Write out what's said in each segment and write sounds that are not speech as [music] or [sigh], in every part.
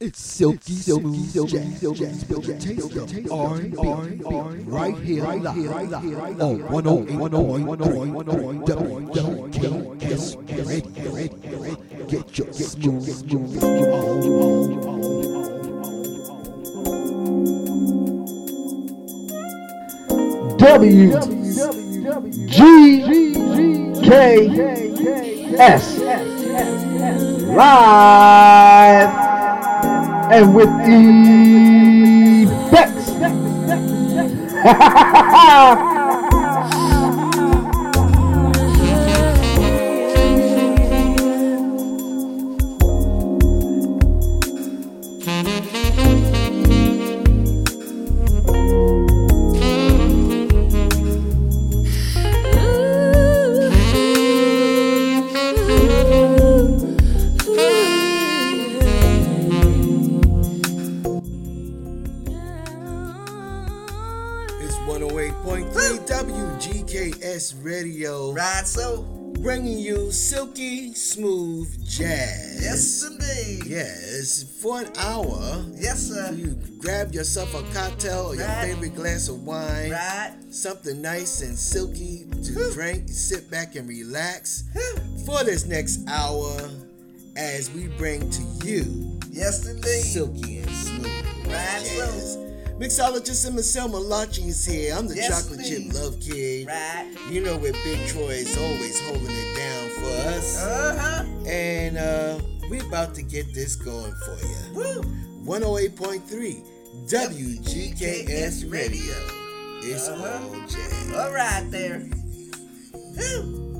It's silky, smooth, jazz, jazz, with a taste of R&B, right here, live, on 108.1 WKS Radio, radio, get your smooth, smooth W G K S. Live and with the effects. [laughs] for an hour. Yes, sir. You grab yourself a cocktail or your favorite glass of wine. Right. Something nice and silky to Whew. drink. Sit back and relax Whew. for this next hour as we bring to you Yes, indeed. silky and smooth Right, jazz. Mixologist and Marcel Malachi is here. I'm the Yes, chocolate indeed. chip love kid. Right. You know where Big Troy is always holding it down for us. Uh huh. And uh, we about to get this going for you. Woo. 108.3 WGKS Radio. It's Uh-huh. all jazz. All right there. Whew.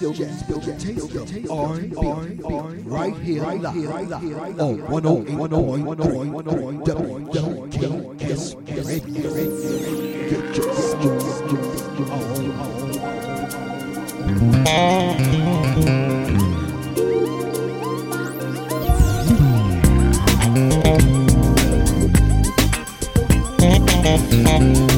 Bill Jazz, Bill right here, right here, right here, on 101.3 WKS you.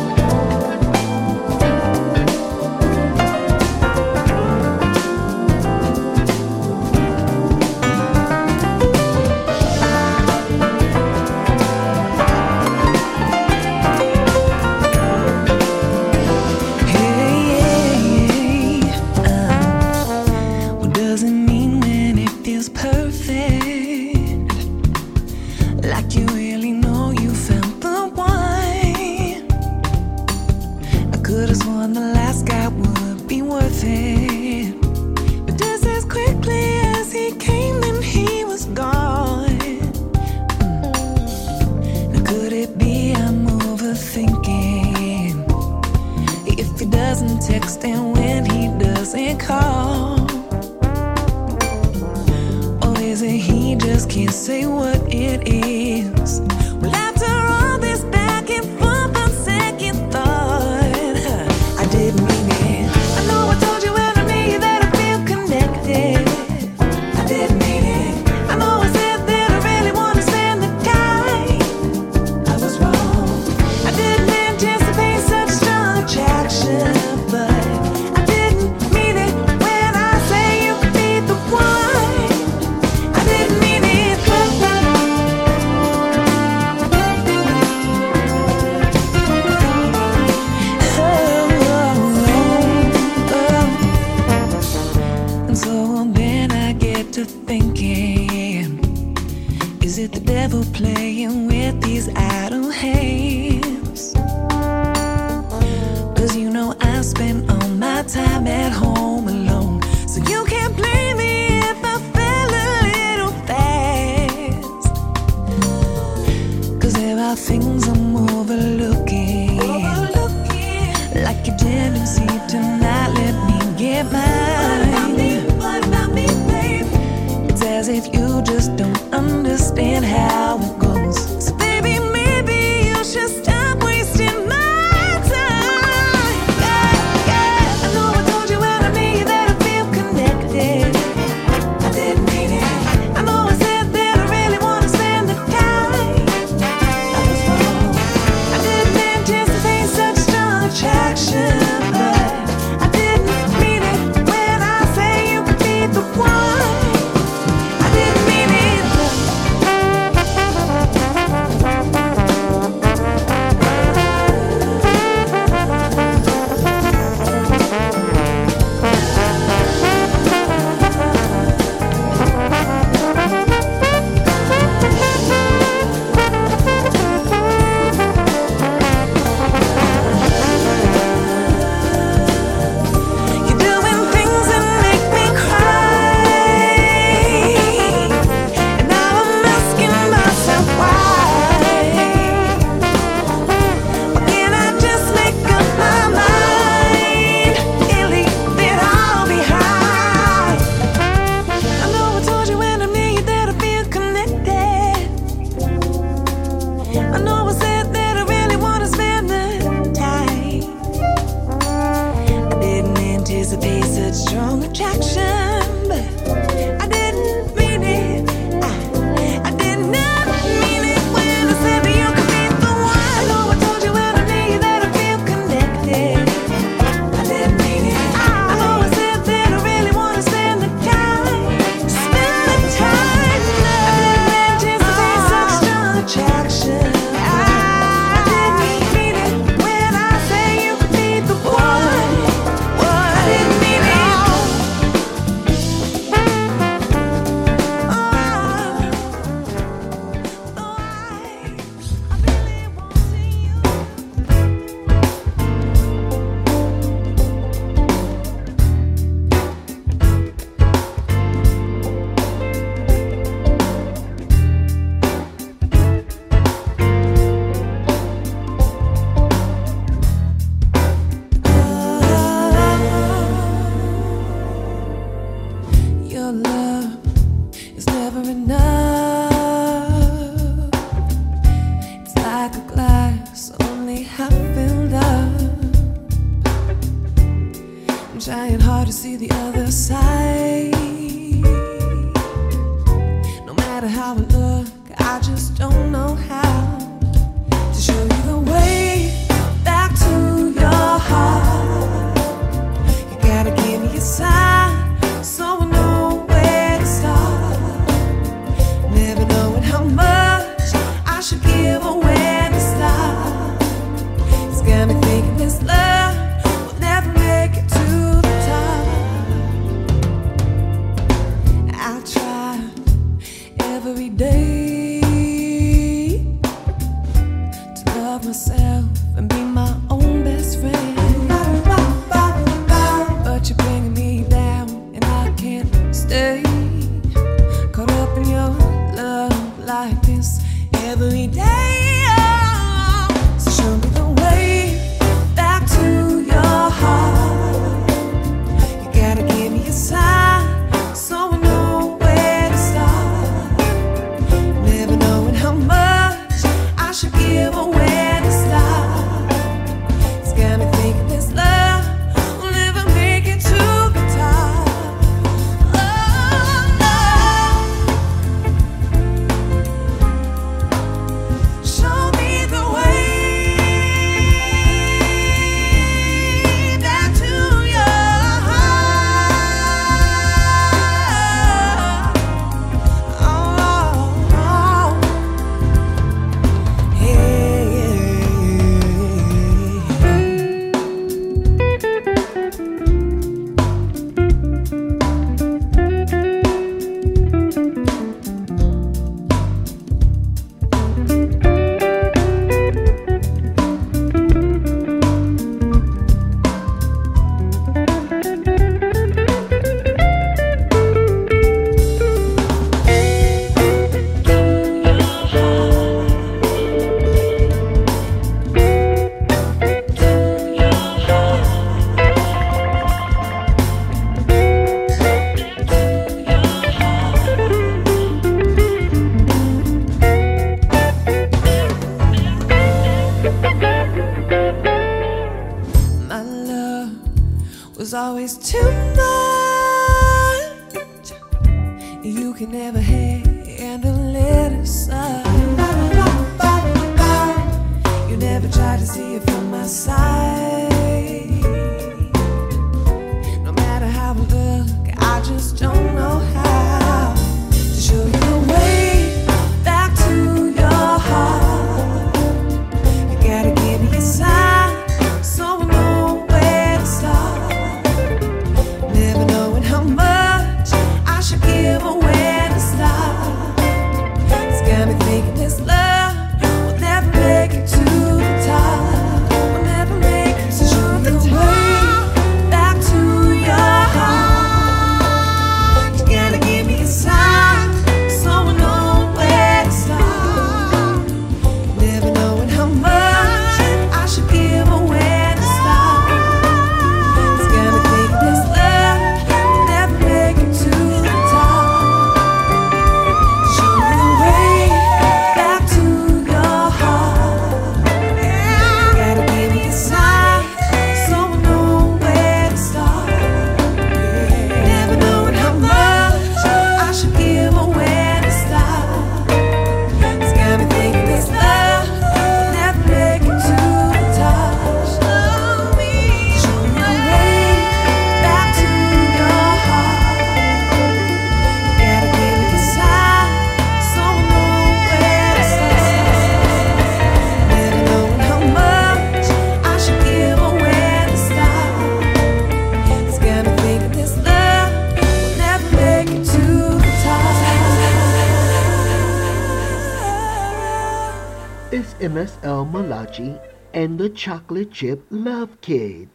L. Malachi and the Chocolate Chip Love Kid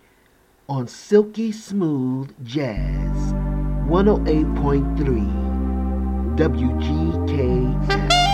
on Silky Smooth Jazz 108.3 WGKS.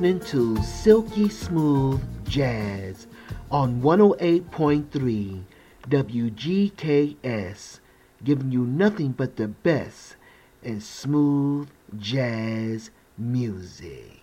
Listening to Silky Smooth Jazz on 108.3 WGKS, giving you nothing but the best in smooth jazz music.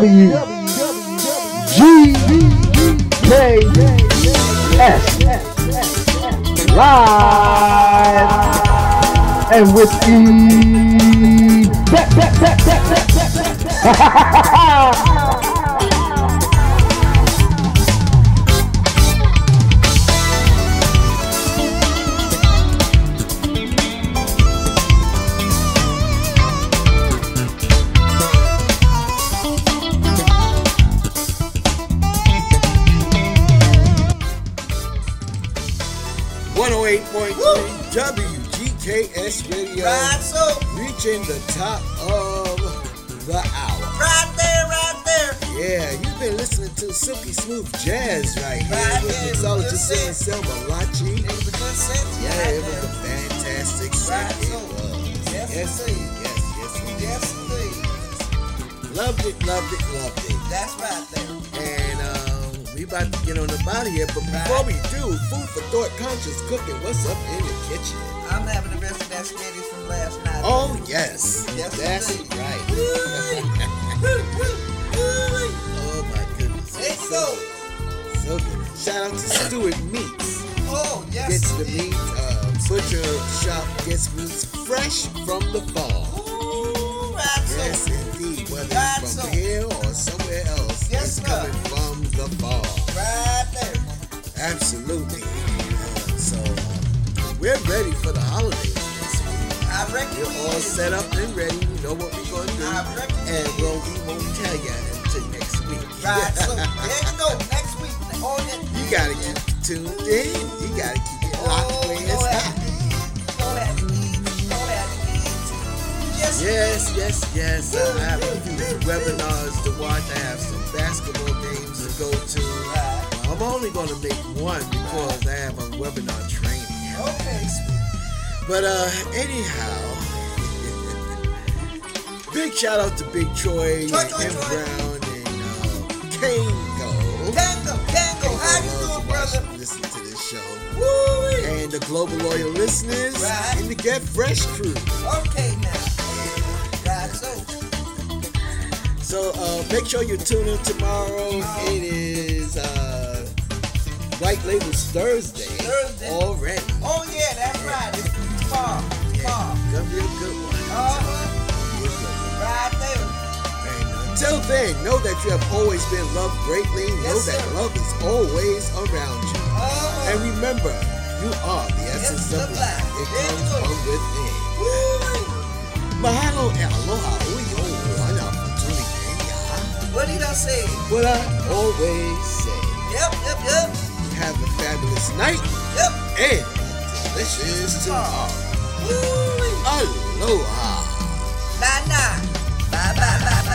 W 108.3 WGKS Radio. Right, so. Reaching the top of the hour. Right there, right there. Yeah, you've been listening to Silky Smooth Jazz right here right with mixologist Sam Selma Lachi. It was a good set. Yeah, right it was there. a fantastic set. Right, so. Was. Yes, yes, indeed. yes, yes, yes. Loved it, loved it, loved it. That's right there. And about to get on the body here, but before we do, food for thought, conscious cooking. What's up in the kitchen? I'm having the rest of that spaghetti from last night. Oh yes, Yes, that's right. [laughs] Oh my goodness, There you so go. good. so good. Shout out to Stewart Meats. Oh, yes. Gets the meat. Uh, butcher shop gets meats fresh from the farm. Ooh, so. Yes, indeed. Whether it's so. from here or somewhere else, Yes, it's sir. coming from the farm. Right there. Absolutely. Uh, so uh, we're ready for the holidays this week. I reckon We're all is. set up and ready. We know what we're going to do. I reckon And well, we won't tell you until next week. Right, so [laughs] there you go. Next week. Oh, that, you got to keep tuned in. You got to keep it locked Oh, you it's hot. You know that. You know that. Yes. Yes, yes, I have a few webinars to watch. I have some basketball games to go to. I'm only going to make one because I have a webinar training. Okay. But uh, anyhow, [laughs] big shout out to Big Troy, Troy, and Troy, M Troy. Brown and uh, Kango. Kango, Tango, how you doing, brother? Listen to this show. Woo! And the global loyal listeners Right. and the Get Fresh crew. Okay, now. Right, so. So uh, make sure you tune in tomorrow. It is uh, White Labels Thursday, Thursday. already. Oh, yeah, that's right. It's far, Yeah, far. gonna be a good one. Uh-huh. Be a good one. Right there. And until then, know that you have always been loved greatly. know Yes, that sir. love is always around you. Uh-huh. And remember, you are the essence of life. It There comes from within. Woo! Mahalo e aloha uyo wana tuning in. What did I say? What I always say. Yep, yep, yep. Have a fabulous night Yep. and delicious tomorrow. Woo! Aloha. Bye, now. Bye, bye, bye.